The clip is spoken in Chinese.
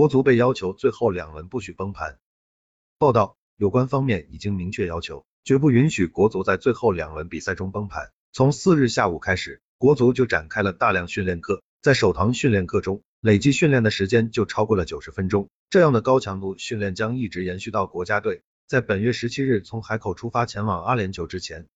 国足被要求最后两轮不许崩盘。报道有关方面已经明确要求绝不允许国足在最后两轮比赛中崩盘。从四日下午开始国足就展开了大量训练课在首堂训练课中累计训练的时间就超过了九十分钟。这样的高强度训练将一直延续到国家队在本月十七日从海口出发前往阿联酋之前